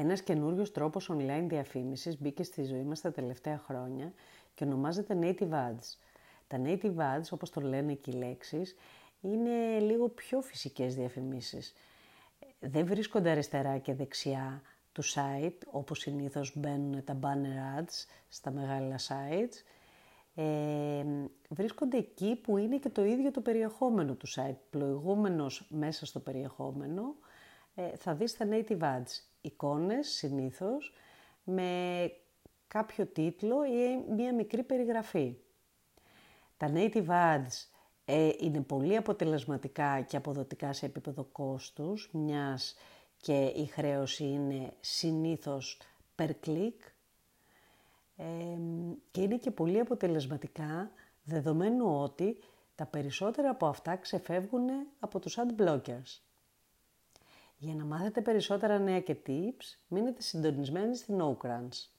Ένας καινούριος τρόπος online διαφήμισης μπήκε στη ζωή μας τα τελευταία χρόνια και ονομάζεται Native Ads. Τα Native Ads, όπως το λένε και οι λέξεις, είναι λίγο πιο φυσικές διαφημίσεις. Δεν βρίσκονται αριστερά και δεξιά του site, όπως συνήθως μπαίνουν τα banner ads στα μεγάλα sites. Ε, βρίσκονται εκεί που είναι και το ίδιο το περιεχόμενο του site. Πλοηγούμενος μέσα στο περιεχόμενο ε, θα δεις τα native ads. Εικόνες συνήθως με κάποιο τίτλο ή μία μικρή περιγραφή. Τα native ads ε, είναι πολύ αποτελεσματικά και αποδοτικά σε επίπεδο κόστους, μιας και η χρέωση είναι συνήθως per click και είναι και πολύ αποτελεσματικά δεδομένου ότι τα περισσότερα από αυτά ξεφεύγουν από τους ad blockers. Για να μάθετε περισσότερα νέα και tips, μείνετε συντονισμένοι στην OCrunch.